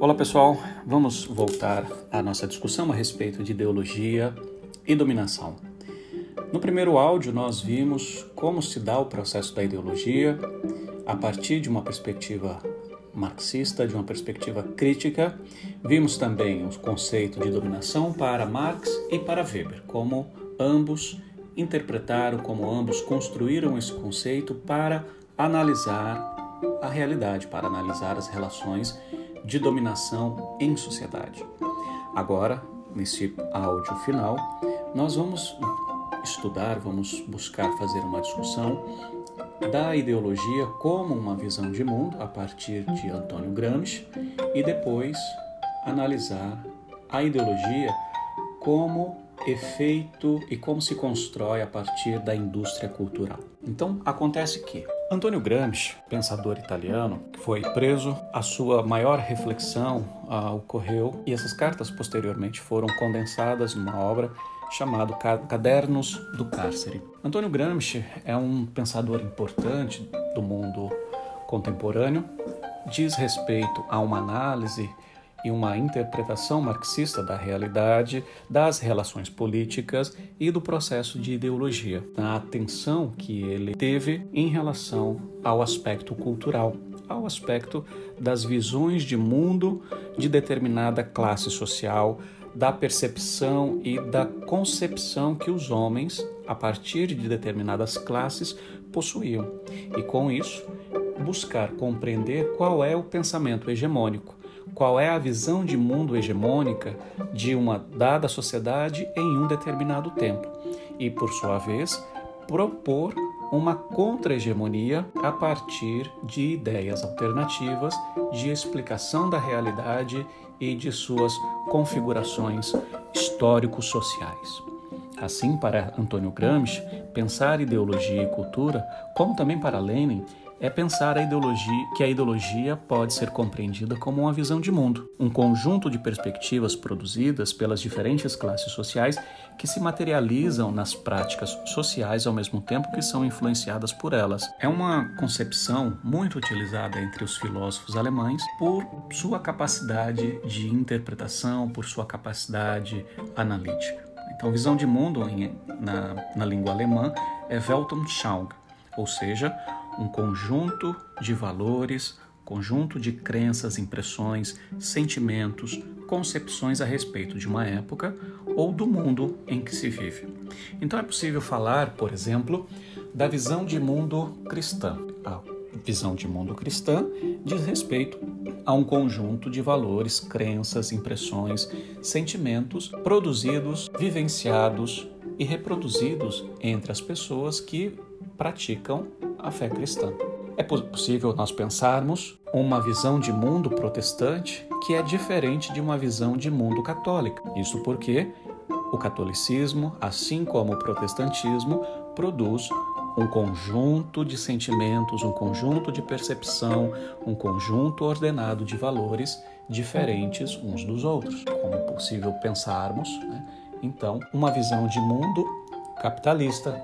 Olá pessoal, vamos voltar à nossa discussão a respeito de ideologia e dominação. No primeiro áudio, nós vimos como se dá o processo da ideologia a partir de uma perspectiva marxista, de uma perspectiva crítica. Vimos também o conceito de dominação para Marx e para Weber, como ambos interpretaram, como ambos construíram esse conceito para analisar a realidade, para analisar as relações de dominação em sociedade. Agora, nesse áudio final, nós vamos estudar, vamos buscar fazer uma discussão da ideologia como uma visão de mundo a partir de Antônio Gramsci e depois analisar a ideologia como efeito e como se constrói a partir da indústria cultural. Então, acontece que Antônio Gramsci, pensador italiano, que foi preso, a sua maior reflexão ah, ocorreu e essas cartas posteriormente foram condensadas numa obra chamada Cadernos do Cárcere. Antônio Gramsci é um pensador importante do mundo contemporâneo, diz respeito a uma análise e uma interpretação marxista da realidade, das relações políticas e do processo de ideologia, na atenção que ele teve em relação ao aspecto cultural, ao aspecto das visões de mundo de determinada classe social, da percepção e da concepção que os homens, a partir de determinadas classes, possuíam. E com isso, buscar compreender qual é o pensamento hegemônico qual é a visão de mundo hegemônica de uma dada sociedade em um determinado tempo e, por sua vez, propor uma contra-hegemonia a partir de ideias alternativas de explicação da realidade e de suas configurações histórico-sociais. Assim, para Antônio Gramsci, pensar ideologia e cultura, como também para Lenin, é pensar a ideologia, que a ideologia pode ser compreendida como uma visão de mundo, um conjunto de perspectivas produzidas pelas diferentes classes sociais que se materializam nas práticas sociais ao mesmo tempo que são influenciadas por elas. É uma concepção muito utilizada entre os filósofos alemães por sua capacidade de interpretação, por sua capacidade analítica. Então, visão de mundo em, na, na língua alemã é Weltanschauung, ou seja, um conjunto de valores, conjunto de crenças, impressões, sentimentos, concepções a respeito de uma época ou do mundo em que se vive. Então é possível falar, por exemplo, da visão de mundo cristã. A visão de mundo cristã diz respeito a um conjunto de valores, crenças, impressões, sentimentos produzidos, vivenciados e reproduzidos entre as pessoas que praticam a fé cristã. É possível nós pensarmos uma visão de mundo protestante que é diferente de uma visão de mundo católica. Isso porque o catolicismo, assim como o protestantismo, produz um conjunto de sentimentos, um conjunto de percepção, um conjunto ordenado de valores diferentes uns dos outros. Como é possível pensarmos, né? então, uma visão de mundo capitalista,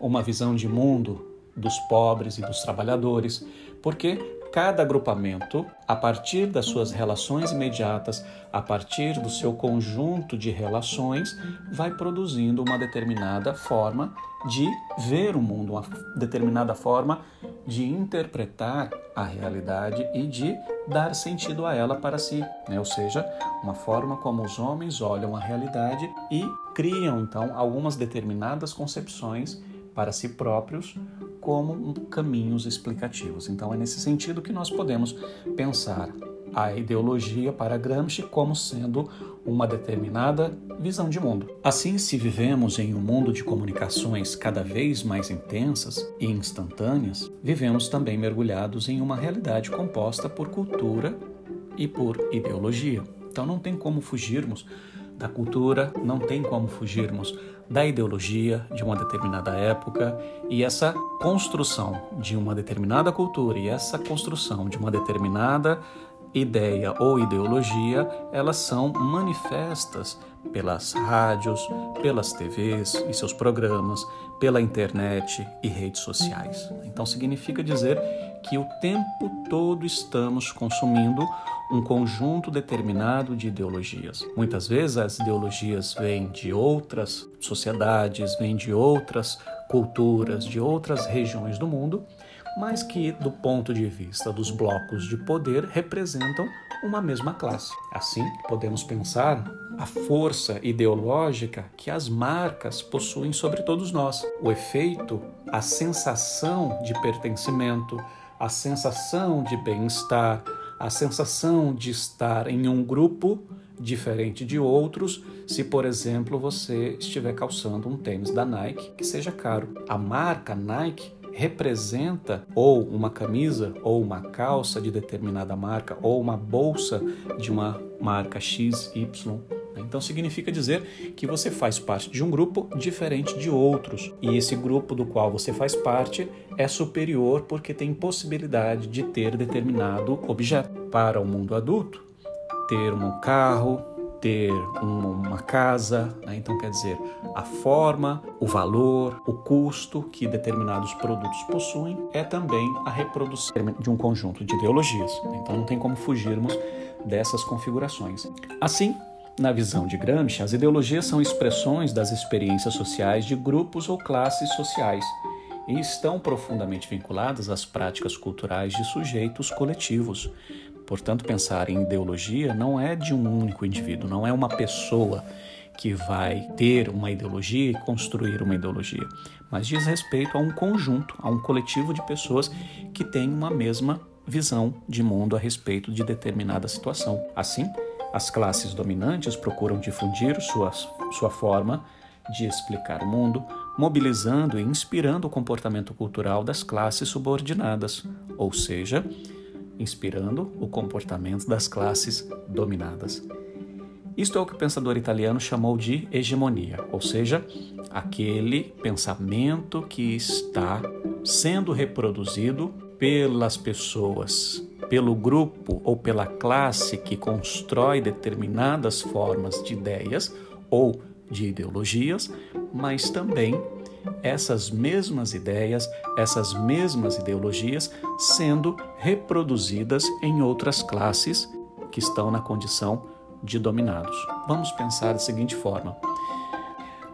uma visão de mundo dos pobres e dos trabalhadores, porque cada agrupamento, a partir das suas relações imediatas, a partir do seu conjunto de relações, vai produzindo uma determinada forma de ver o mundo, uma determinada forma de interpretar a realidade e de dar sentido a ela para si, né? ou seja, uma forma como os homens olham a realidade e criam então algumas determinadas concepções para si próprios como caminhos explicativos. Então é nesse sentido que nós podemos pensar a ideologia para Gramsci como sendo uma determinada visão de mundo. Assim, se vivemos em um mundo de comunicações cada vez mais intensas e instantâneas, vivemos também mergulhados em uma realidade composta por cultura e por ideologia. Então não tem como fugirmos da cultura, não tem como fugirmos da ideologia de uma determinada época e essa construção de uma determinada cultura e essa construção de uma determinada ideia ou ideologia, elas são manifestas pelas rádios, pelas TVs e seus programas, pela internet e redes sociais. Então significa dizer que o tempo todo estamos consumindo um conjunto determinado de ideologias. Muitas vezes as ideologias vêm de outras sociedades, vêm de outras culturas, de outras regiões do mundo, mas que, do ponto de vista dos blocos de poder, representam uma mesma classe. Assim, podemos pensar a força ideológica que as marcas possuem sobre todos nós. O efeito, a sensação de pertencimento, a sensação de bem-estar, a sensação de estar em um grupo diferente de outros, se por exemplo você estiver calçando um tênis da Nike que seja caro. A marca Nike representa ou uma camisa ou uma calça de determinada marca ou uma bolsa de uma marca XY então significa dizer que você faz parte de um grupo diferente de outros, e esse grupo do qual você faz parte é superior porque tem possibilidade de ter determinado objeto. Para o mundo adulto, ter um carro, ter uma casa, né? então quer dizer a forma, o valor, o custo que determinados produtos possuem é também a reprodução de um conjunto de ideologias. Então não tem como fugirmos dessas configurações. Assim, na visão de Gramsci, as ideologias são expressões das experiências sociais de grupos ou classes sociais e estão profundamente vinculadas às práticas culturais de sujeitos coletivos. Portanto, pensar em ideologia não é de um único indivíduo, não é uma pessoa que vai ter uma ideologia e construir uma ideologia, mas diz respeito a um conjunto, a um coletivo de pessoas que têm uma mesma visão de mundo a respeito de determinada situação. Assim, as classes dominantes procuram difundir sua, sua forma de explicar o mundo, mobilizando e inspirando o comportamento cultural das classes subordinadas, ou seja, inspirando o comportamento das classes dominadas. Isto é o que o pensador italiano chamou de hegemonia, ou seja, aquele pensamento que está sendo reproduzido pelas pessoas pelo grupo ou pela classe que constrói determinadas formas de ideias ou de ideologias, mas também essas mesmas ideias, essas mesmas ideologias sendo reproduzidas em outras classes que estão na condição de dominados. Vamos pensar da seguinte forma: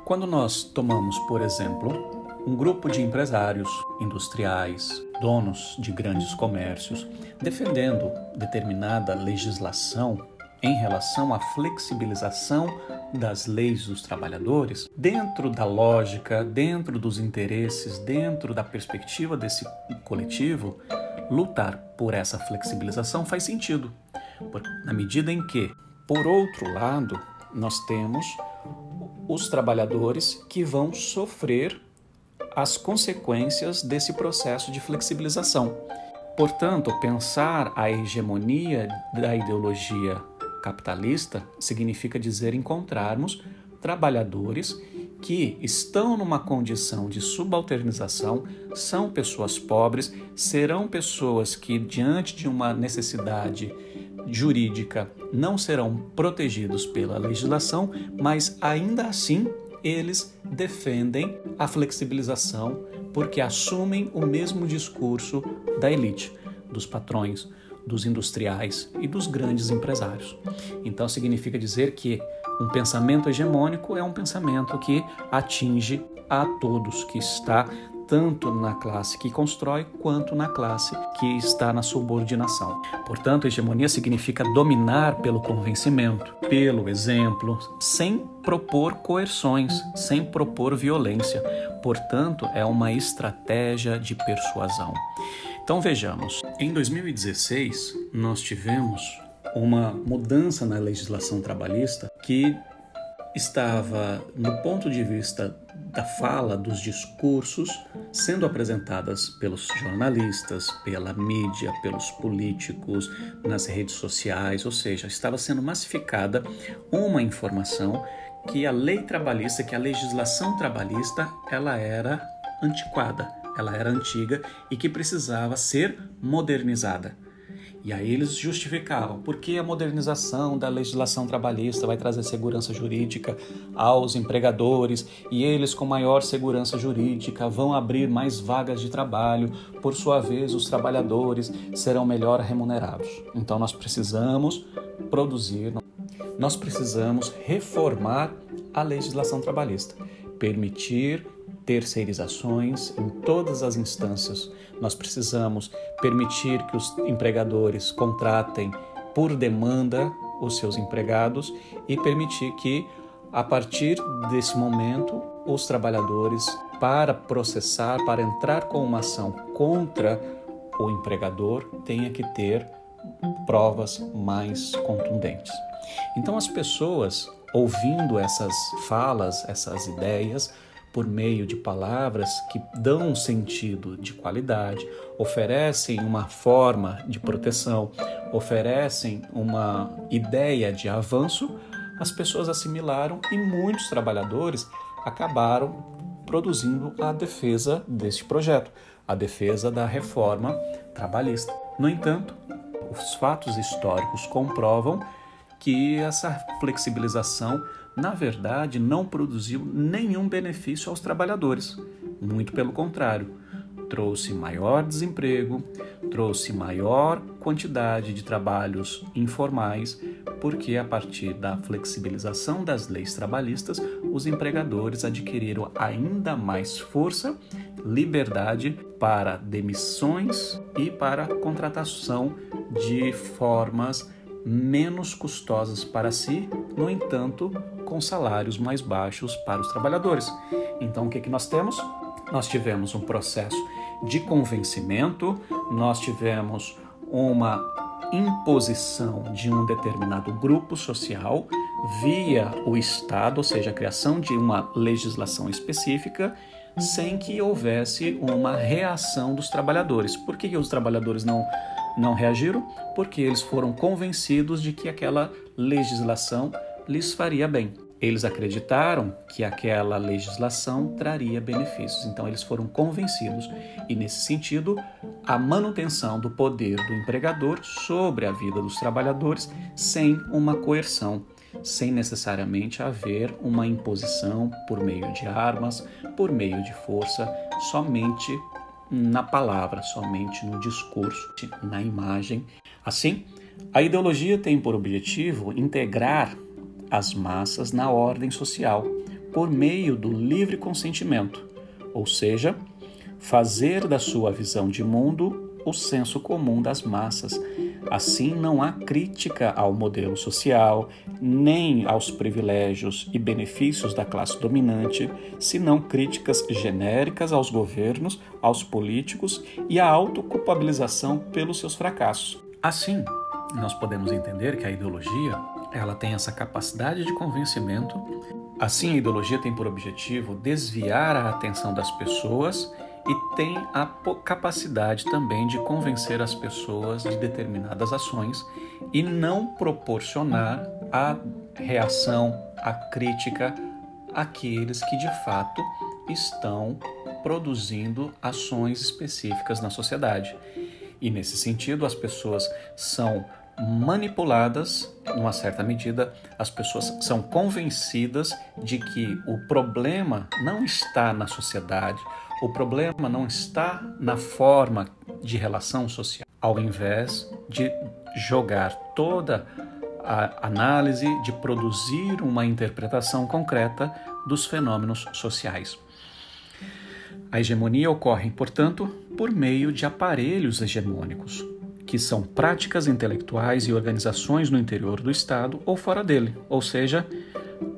quando nós tomamos, por exemplo, um grupo de empresários, industriais, donos de grandes comércios, defendendo determinada legislação em relação à flexibilização das leis dos trabalhadores, dentro da lógica, dentro dos interesses, dentro da perspectiva desse coletivo, lutar por essa flexibilização faz sentido, na medida em que, por outro lado, nós temos os trabalhadores que vão sofrer as consequências desse processo de flexibilização. Portanto, pensar a hegemonia da ideologia capitalista significa dizer encontrarmos trabalhadores que estão numa condição de subalternização, são pessoas pobres, serão pessoas que, diante de uma necessidade jurídica, não serão protegidos pela legislação, mas ainda assim eles defendem a flexibilização porque assumem o mesmo discurso da elite, dos patrões, dos industriais e dos grandes empresários. Então significa dizer que um pensamento hegemônico é um pensamento que atinge a todos, que está tanto na classe que constrói quanto na classe que está na subordinação. Portanto, hegemonia significa dominar pelo convencimento, pelo exemplo, sem propor coerções, sem propor violência. Portanto, é uma estratégia de persuasão. Então vejamos, em 2016 nós tivemos uma mudança na legislação trabalhista que estava, no ponto de vista da fala, dos discursos, sendo apresentadas pelos jornalistas, pela mídia, pelos políticos, nas redes sociais, ou seja, estava sendo massificada uma informação que a lei trabalhista, que a legislação trabalhista, ela era antiquada, ela era antiga e que precisava ser modernizada. E aí eles justificavam porque a modernização da legislação trabalhista vai trazer segurança jurídica aos empregadores e eles, com maior segurança jurídica, vão abrir mais vagas de trabalho. Por sua vez, os trabalhadores serão melhor remunerados. Então, nós precisamos produzir, nós precisamos reformar a legislação trabalhista, permitir terceirizações em todas as instâncias. Nós precisamos permitir que os empregadores contratem por demanda os seus empregados e permitir que, a partir desse momento, os trabalhadores, para processar, para entrar com uma ação contra o empregador, tenha que ter provas mais contundentes. Então, as pessoas, ouvindo essas falas, essas ideias, por meio de palavras que dão um sentido de qualidade, oferecem uma forma de proteção, oferecem uma ideia de avanço, as pessoas assimilaram e muitos trabalhadores acabaram produzindo a defesa deste projeto, a defesa da reforma trabalhista. No entanto, os fatos históricos comprovam que essa flexibilização na verdade, não produziu nenhum benefício aos trabalhadores. Muito pelo contrário, trouxe maior desemprego, trouxe maior quantidade de trabalhos informais, porque a partir da flexibilização das leis trabalhistas, os empregadores adquiriram ainda mais força, liberdade para demissões e para contratação de formas menos custosas para si, no entanto, com salários mais baixos para os trabalhadores. Então, o que, que nós temos? Nós tivemos um processo de convencimento, nós tivemos uma imposição de um determinado grupo social via o Estado, ou seja, a criação de uma legislação específica, sem que houvesse uma reação dos trabalhadores. Por que, os trabalhadores não não reagiram porque eles foram convencidos de que aquela legislação lhes faria bem. Eles acreditaram que aquela legislação traria benefícios, então eles foram convencidos. E nesse sentido, a manutenção do poder do empregador sobre a vida dos trabalhadores sem uma coerção, sem necessariamente haver uma imposição por meio de armas, por meio de força, somente na palavra, somente no discurso, na imagem. Assim, a ideologia tem por objetivo integrar as massas na ordem social por meio do livre consentimento, ou seja, fazer da sua visão de mundo o senso comum das massas. Assim, não há crítica ao modelo social, nem aos privilégios e benefícios da classe dominante, senão críticas genéricas aos governos, aos políticos e a autoculpabilização pelos seus fracassos. Assim, nós podemos entender que a ideologia ela tem essa capacidade de convencimento. Assim, a ideologia tem por objetivo desviar a atenção das pessoas e tem a capacidade também de convencer as pessoas de determinadas ações e não proporcionar a reação, a crítica àqueles que de fato estão produzindo ações específicas na sociedade. E nesse sentido, as pessoas são manipuladas, numa certa medida, as pessoas são convencidas de que o problema não está na sociedade, o problema não está na forma de relação social, ao invés de jogar toda a análise, de produzir uma interpretação concreta dos fenômenos sociais. A hegemonia ocorre, portanto, por meio de aparelhos hegemônicos, que são práticas intelectuais e organizações no interior do Estado ou fora dele, ou seja,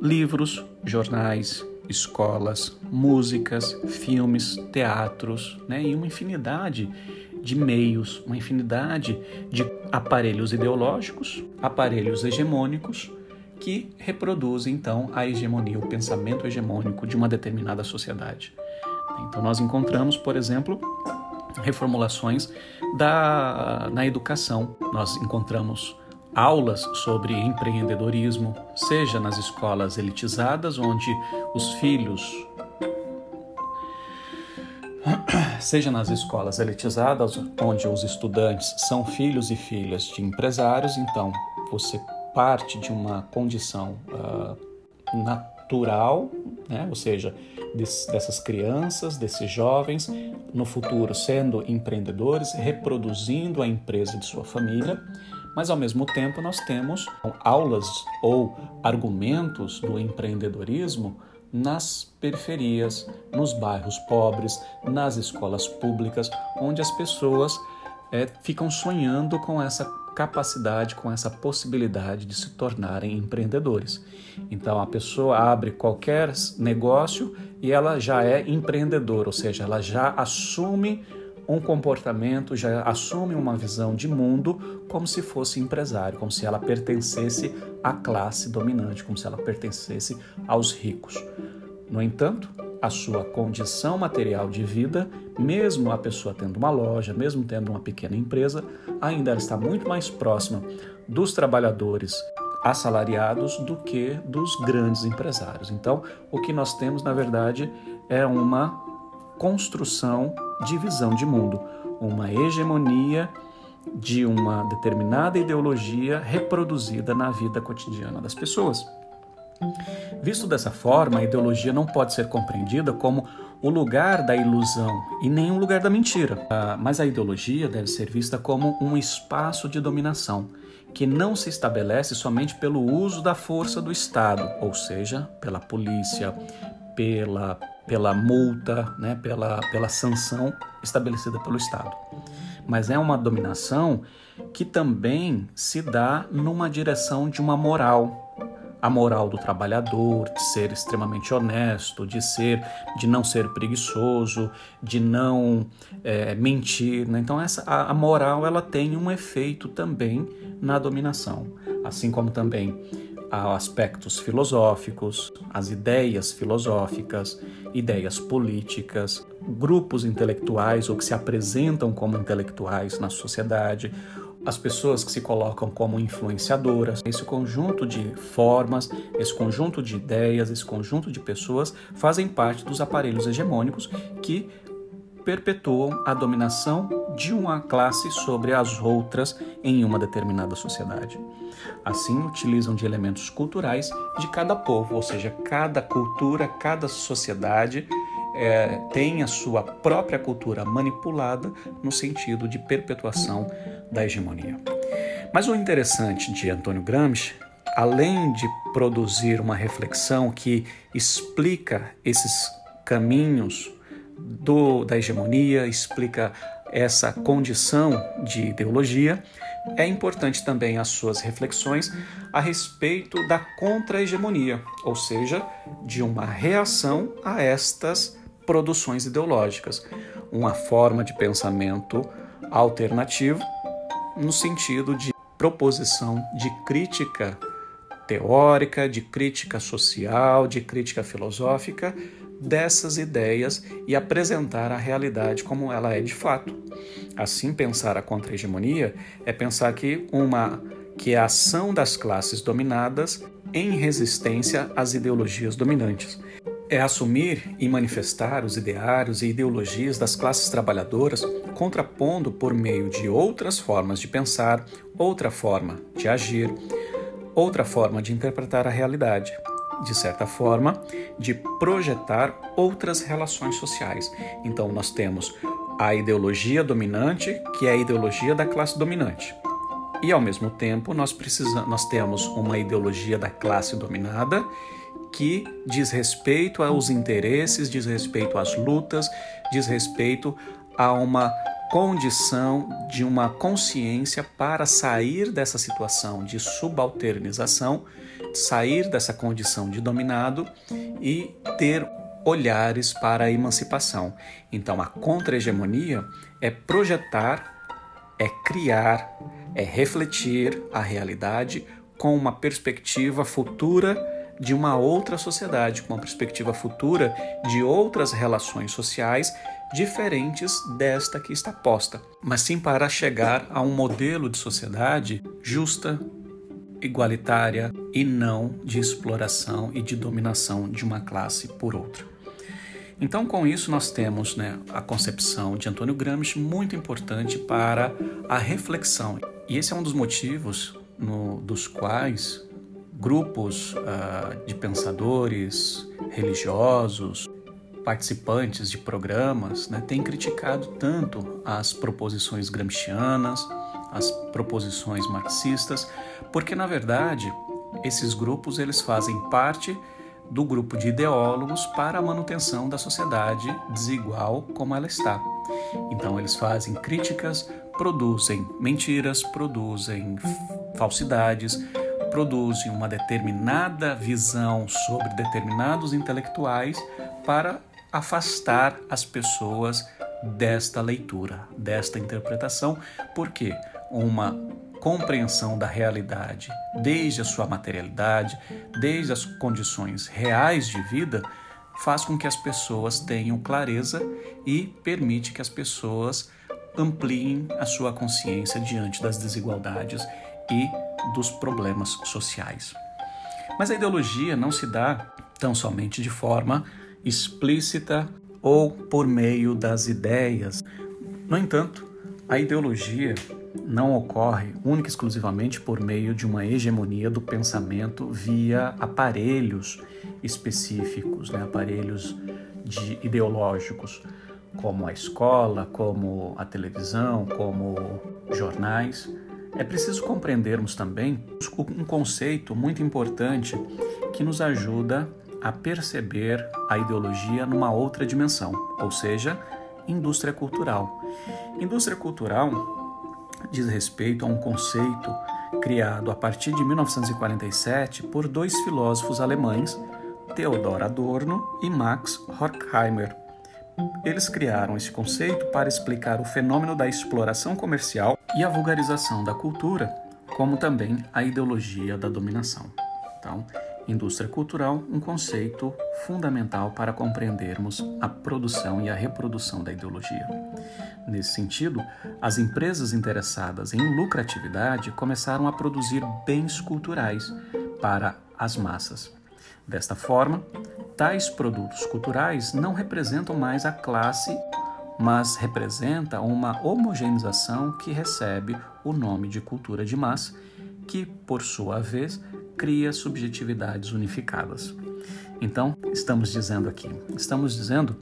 livros, jornais, escolas, músicas, filmes, teatros né, e uma infinidade de meios, uma infinidade de aparelhos ideológicos, aparelhos hegemônicos que reproduzem então a hegemonia, o pensamento hegemônico de uma determinada sociedade. Então nós encontramos, por exemplo, reformulações da, na educação. Nós encontramos aulas sobre empreendedorismo, seja nas escolas elitizadas, onde os filhos seja nas escolas elitizadas, onde os estudantes são filhos e filhas de empresários, então você parte de uma condição uh, natural, né? ou seja, dessas crianças, desses jovens, no futuro sendo empreendedores, reproduzindo a empresa de sua família, mas ao mesmo tempo nós temos aulas ou argumentos do empreendedorismo nas periferias, nos bairros pobres, nas escolas públicas, onde as pessoas é, ficam sonhando com essa capacidade, com essa possibilidade de se tornarem empreendedores. Então a pessoa abre qualquer negócio e ela já é empreendedora, ou seja, ela já assume um comportamento, já assume uma visão de mundo como se fosse empresário, como se ela pertencesse à classe dominante, como se ela pertencesse aos ricos. No entanto, a sua condição material de vida, mesmo a pessoa tendo uma loja, mesmo tendo uma pequena empresa, ainda está muito mais próxima dos trabalhadores assalariados do que dos grandes empresários. Então, o que nós temos, na verdade, é uma construção de visão de mundo, uma hegemonia de uma determinada ideologia reproduzida na vida cotidiana das pessoas. Visto dessa forma, a ideologia não pode ser compreendida como o lugar da ilusão e nem o lugar da mentira, ah, mas a ideologia deve ser vista como um espaço de dominação que não se estabelece somente pelo uso da força do Estado, ou seja, pela polícia, pela, pela multa, né, pela, pela sanção estabelecida pelo Estado. Mas é uma dominação que também se dá numa direção de uma moral, a moral do trabalhador, de ser extremamente honesto, de ser, de não ser preguiçoso, de não é, mentir. Né? Então essa a, a moral ela tem um efeito também na dominação, assim como também há aspectos filosóficos, as ideias filosóficas, ideias políticas, grupos intelectuais ou que se apresentam como intelectuais na sociedade, as pessoas que se colocam como influenciadoras. Esse conjunto de formas, esse conjunto de ideias, esse conjunto de pessoas fazem parte dos aparelhos hegemônicos que perpetuam a dominação de uma classe sobre as outras em uma determinada sociedade. Assim, utilizam de elementos culturais de cada povo, ou seja, cada cultura, cada sociedade é, tem a sua própria cultura manipulada no sentido de perpetuação da hegemonia. Mas o interessante de Antônio Gramsci, além de produzir uma reflexão que explica esses caminhos do, da hegemonia, explica essa condição de ideologia, é importante também as suas reflexões a respeito da contra-hegemonia, ou seja, de uma reação a estas produções ideológicas, uma forma de pensamento alternativo no sentido de proposição de crítica teórica, de crítica social, de crítica filosófica dessas ideias e apresentar a realidade como ela é de fato. Assim, pensar a contra-hegemonia é pensar que uma que é a ação das classes dominadas em resistência às ideologias dominantes é assumir e manifestar os ideários e ideologias das classes trabalhadoras, contrapondo por meio de outras formas de pensar, outra forma de agir, outra forma de interpretar a realidade, de certa forma, de projetar outras relações sociais. Então, nós temos a ideologia dominante, que é a ideologia da classe dominante. E ao mesmo tempo, nós precisamos nós temos uma ideologia da classe dominada que diz respeito aos interesses, diz respeito às lutas, diz respeito a uma condição de uma consciência para sair dessa situação de subalternização, sair dessa condição de dominado e ter olhares para a emancipação. Então, a contra-hegemonia é projetar, é criar, é refletir a realidade com uma perspectiva futura de uma outra sociedade, com uma perspectiva futura de outras relações sociais diferentes desta que está posta, mas sim para chegar a um modelo de sociedade justa, igualitária e não de exploração e de dominação de uma classe por outra. Então, com isso, nós temos né, a concepção de Antônio Gramsci muito importante para a reflexão. E esse é um dos motivos no, dos quais grupos uh, de pensadores religiosos, participantes de programas, né, têm criticado tanto as proposições gramscianas, as proposições marxistas, porque na verdade esses grupos eles fazem parte do grupo de ideólogos para a manutenção da sociedade desigual como ela está. Então eles fazem críticas, produzem mentiras, produzem falsidades, produzem uma determinada visão sobre determinados intelectuais para afastar as pessoas desta leitura, desta interpretação, porque uma compreensão da realidade, desde a sua materialidade, desde as condições reais de vida, faz com que as pessoas tenham clareza e permite que as pessoas ampliem a sua consciência diante das desigualdades e dos problemas sociais. Mas a ideologia não se dá tão somente de forma explícita ou por meio das ideias. No entanto, a ideologia não ocorre única e exclusivamente por meio de uma hegemonia do pensamento via aparelhos específicos, né? aparelhos de ideológicos, como a escola, como a televisão, como jornais. É preciso compreendermos também um conceito muito importante que nos ajuda a perceber a ideologia numa outra dimensão, ou seja, indústria cultural. Indústria cultural diz respeito a um conceito criado a partir de 1947 por dois filósofos alemães, Theodor Adorno e Max Horkheimer. Eles criaram esse conceito para explicar o fenômeno da exploração comercial e a vulgarização da cultura, como também a ideologia da dominação. Então, Indústria cultural, um conceito fundamental para compreendermos a produção e a reprodução da ideologia. Nesse sentido, as empresas interessadas em lucratividade começaram a produzir bens culturais para as massas. Desta forma, tais produtos culturais não representam mais a classe, mas representa uma homogeneização que recebe o nome de cultura de massa, que, por sua vez, cria subjetividades unificadas. Então, estamos dizendo aqui, estamos dizendo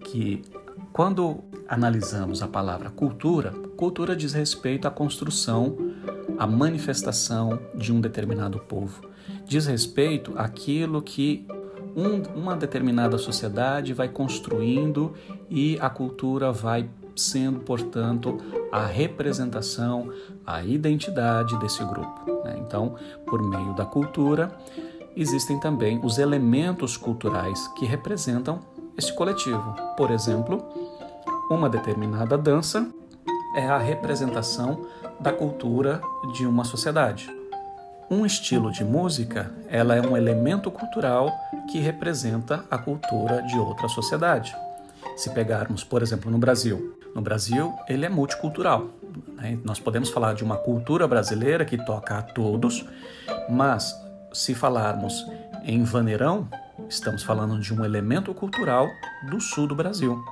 que quando analisamos a palavra cultura, cultura diz respeito à construção, à manifestação de um determinado povo. Diz respeito àquilo que um, uma determinada sociedade vai construindo e a cultura vai sendo, portanto, a representação, a identidade desse grupo. Né? Então, por meio da cultura, existem também os elementos culturais que representam esse coletivo. Por exemplo, uma determinada dança é a representação da cultura de uma sociedade. Um estilo de música, ela é um elemento cultural que representa a cultura de outra sociedade. Se pegarmos, por exemplo, no Brasil, no Brasil ele é multicultural. Né? Nós podemos falar de uma cultura brasileira que toca a todos, mas se falarmos em vaneirão, estamos falando de um elemento cultural do sul do Brasil.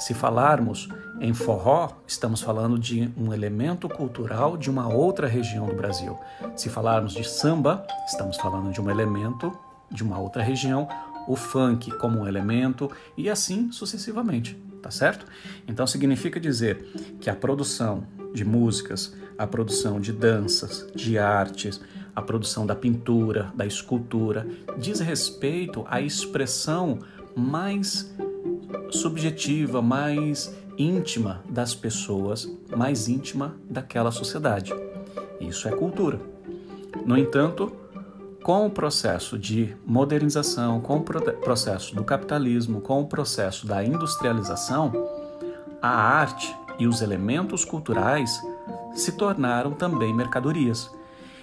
Se falarmos em forró, estamos falando de um elemento cultural de uma outra região do Brasil. Se falarmos de samba, estamos falando de um elemento de uma outra região o funk como um elemento e assim sucessivamente, tá certo? Então significa dizer que a produção de músicas, a produção de danças, de artes, a produção da pintura, da escultura, diz respeito à expressão mais subjetiva, mais íntima das pessoas, mais íntima daquela sociedade. Isso é cultura. No entanto, com o processo de modernização, com o processo do capitalismo, com o processo da industrialização, a arte e os elementos culturais se tornaram também mercadorias.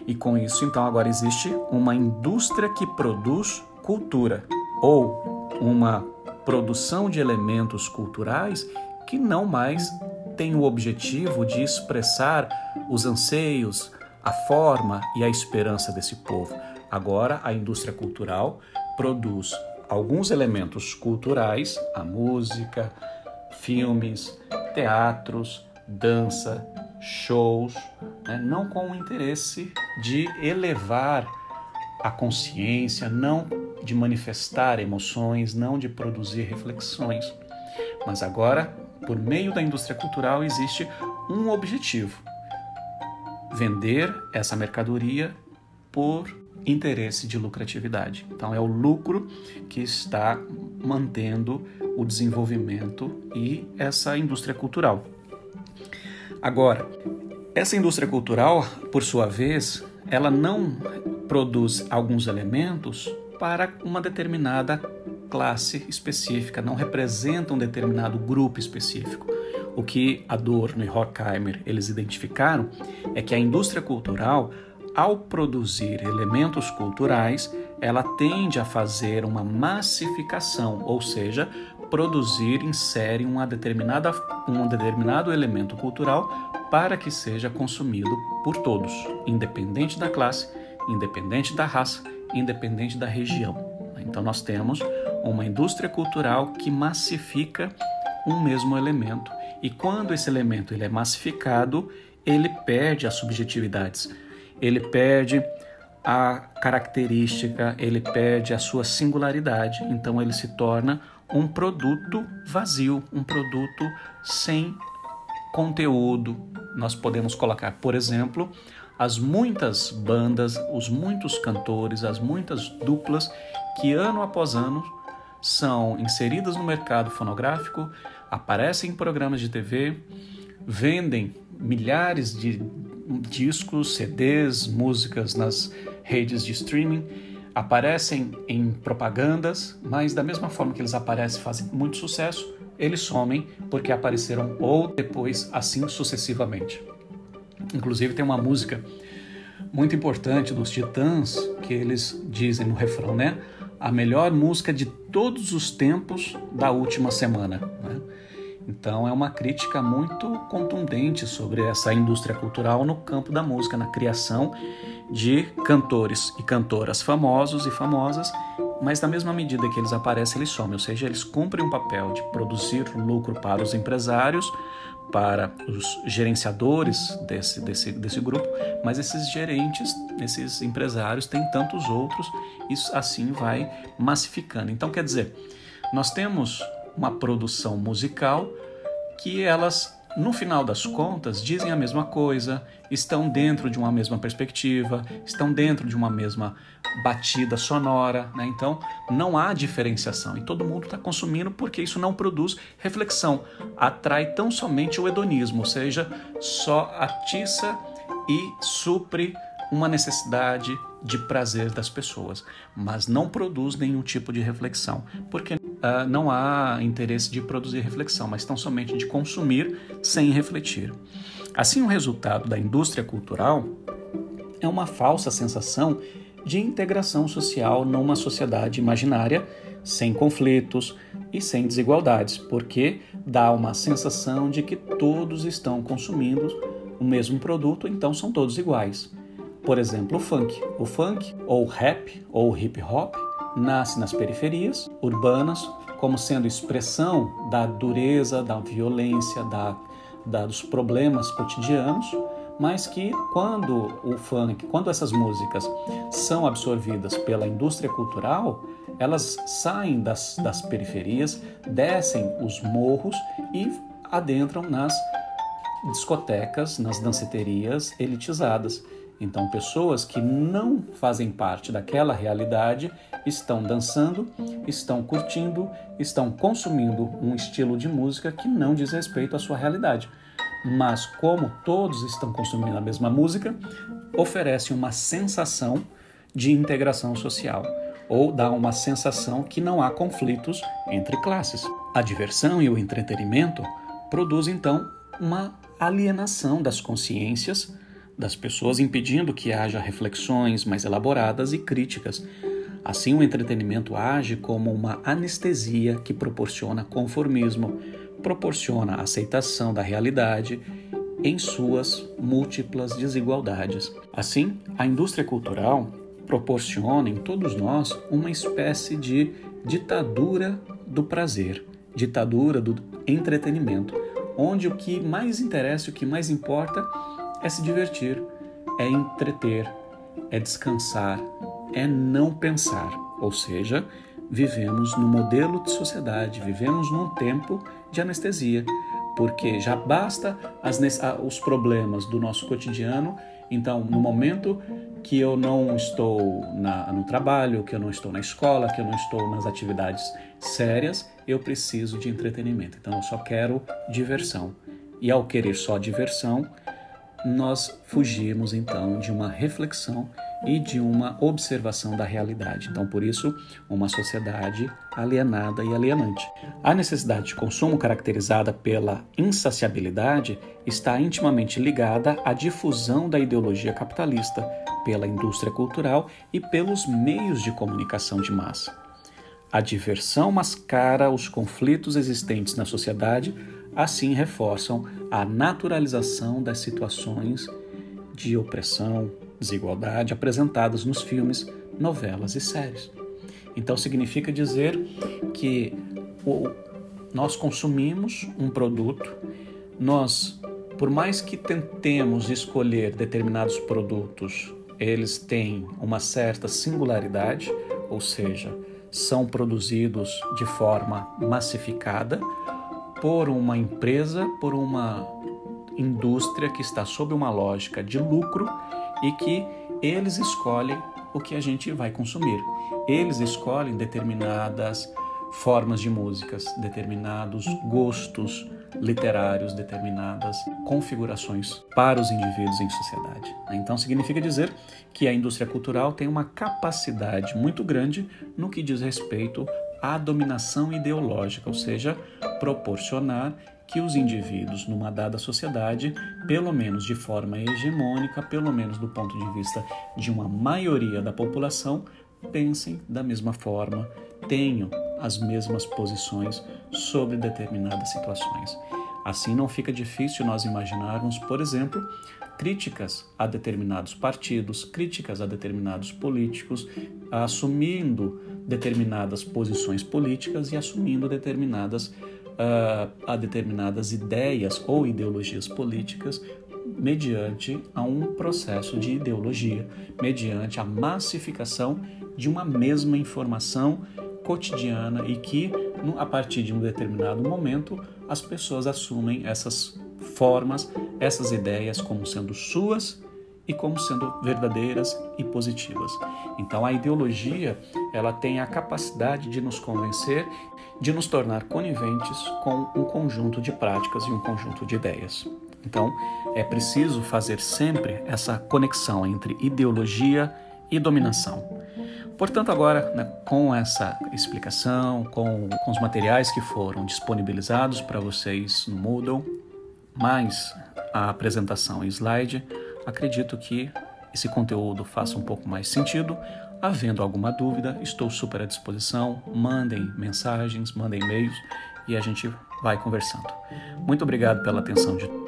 E com isso, então, agora existe uma indústria que produz cultura ou uma produção de elementos culturais que não mais tem o objetivo de expressar os anseios, a forma e a esperança desse povo, Agora, a indústria cultural produz alguns elementos culturais, a música, filmes, teatros, dança, shows, né? não com o interesse de elevar a consciência, não de manifestar emoções, não de produzir reflexões. Mas agora, por meio da indústria cultural, existe um objetivo: vender essa mercadoria por interesse de lucratividade. Então, é o lucro que está mantendo o desenvolvimento e essa indústria cultural. Agora, essa indústria cultural, por sua vez, ela não produz alguns elementos para uma determinada classe específica, não representa um determinado grupo específico. O que Adorno e Horkheimer eles identificaram é que a indústria cultural, ao produzir elementos culturais, ela tende a fazer uma massificação, ou seja, produzir em série uma determinada, um determinado elemento cultural para que seja consumido por todos, independente da classe, independente da raça, independente da região. Então nós temos uma indústria cultural que massifica um mesmo elemento e quando esse elemento ele é massificado, ele perde as subjetividades, ele perde a característica, ele perde a sua singularidade, então ele se torna um produto vazio, um produto sem conteúdo. Nós podemos colocar, por exemplo, as muitas bandas, os muitos cantores, as muitas duplas que ano após ano são inseridas no mercado fonográfico, aparecem em programas de TV, vendem milhares de discos, CDs, músicas nas redes de streaming, aparecem em propagandas, mas da mesma forma que eles aparecem, fazem muito sucesso, eles somem porque apareceram ou depois, assim sucessivamente. Inclusive tem uma música muito importante dos Titãs que eles dizem no refrão, né? A melhor música de todos os tempos da última semana. Né? Então é uma crítica muito contundente sobre essa indústria cultural no campo da música, na criação de cantores e cantoras famosos e famosas, mas na mesma medida que eles aparecem, eles somem, ou seja, eles cumprem um papel de produzir lucro para os empresários, para os gerenciadores desse, desse, desse grupo, mas esses gerentes, esses empresários têm tantos outros, e assim vai massificando. Então, quer dizer, nós temos uma produção musical que elas no final das contas, dizem a mesma coisa, estão dentro de uma mesma perspectiva, estão dentro de uma mesma batida sonora, né? então não há diferenciação e todo mundo está consumindo porque isso não produz reflexão, atrai tão somente o hedonismo, ou seja, só atiça e supre uma necessidade de prazer das pessoas, mas não produz nenhum tipo de reflexão, porque uh, não há interesse de produzir reflexão, mas tão somente de consumir sem refletir. Assim, o resultado da indústria cultural é uma falsa sensação de integração social numa sociedade imaginária, sem conflitos e sem desigualdades, porque dá uma sensação de que todos estão consumindo o mesmo produto, então são todos iguais. Por exemplo, o funk. O funk, ou rap, ou hip hop, nasce nas periferias urbanas como sendo expressão da dureza, da violência, da, da, dos problemas cotidianos, mas que quando o funk, quando essas músicas são absorvidas pela indústria cultural, elas saem das, das periferias, descem os morros e adentram nas discotecas, nas danceterias elitizadas. Então, pessoas que não fazem parte daquela realidade estão dançando, estão curtindo, estão consumindo um estilo de música que não diz respeito à sua realidade. Mas, como todos estão consumindo a mesma música, oferece uma sensação de integração social ou dá uma sensação que não há conflitos entre classes. A diversão e o entretenimento produzem então uma alienação das consciências das pessoas, impedindo que haja reflexões mais elaboradas e críticas. Assim, o entretenimento age como uma anestesia que proporciona conformismo, proporciona aceitação da realidade em suas múltiplas desigualdades. Assim, a indústria cultural proporciona em todos nós uma espécie de ditadura do prazer, ditadura do entretenimento, onde o que mais interessa, o que mais importa é se divertir, é entreter, é descansar, é não pensar. Ou seja, vivemos no modelo de sociedade, vivemos num tempo de anestesia, porque já basta as, os problemas do nosso cotidiano. Então, no momento que eu não estou na, no trabalho, que eu não estou na escola, que eu não estou nas atividades sérias, eu preciso de entretenimento. Então, eu só quero diversão. E ao querer só diversão, nós fugimos então de uma reflexão e de uma observação da realidade. Então, por isso, uma sociedade alienada e alienante. A necessidade de consumo, caracterizada pela insaciabilidade, está intimamente ligada à difusão da ideologia capitalista pela indústria cultural e pelos meios de comunicação de massa. A diversão mascara os conflitos existentes na sociedade, assim reforçam a naturalização das situações de opressão, desigualdade apresentadas nos filmes, novelas e séries. Então significa dizer que o, nós consumimos um produto, nós, por mais que tentemos escolher determinados produtos, eles têm uma certa singularidade, ou seja, são produzidos de forma massificada por uma empresa, por uma indústria que está sob uma lógica de lucro e que eles escolhem o que a gente vai consumir. Eles escolhem determinadas formas de músicas, determinados gostos literários, determinadas configurações para os indivíduos em sociedade. Então significa dizer que a indústria cultural tem uma capacidade muito grande no que diz respeito à dominação ideológica, ou seja, proporcionar que os indivíduos numa dada sociedade, pelo menos de forma hegemônica, pelo menos do ponto de vista de uma maioria da população, pensem da mesma forma, tenham as mesmas posições sobre determinadas situações. Assim não fica difícil nós imaginarmos, por exemplo, críticas a determinados partidos, críticas a determinados políticos, assumindo determinadas posições políticas e assumindo determinadas uh, a determinadas ideias ou ideologias políticas mediante a um processo de ideologia, mediante a massificação de uma mesma informação cotidiana e que, a partir de um determinado momento, as pessoas assumem essas formas, essas ideias como sendo suas e como sendo verdadeiras e positivas. Então a ideologia, ela tem a capacidade de nos convencer, de nos tornar coniventes com um conjunto de práticas e um conjunto de ideias. Então, é preciso fazer sempre essa conexão entre ideologia e dominação. Portanto, agora, né, com essa explicação, com, com os materiais que foram disponibilizados para vocês no Moodle, mais a apresentação em slide, acredito que esse conteúdo faça um pouco mais sentido. Havendo alguma dúvida, estou super à disposição. Mandem mensagens, mandem e-mails e a gente vai conversando. Muito obrigado pela atenção de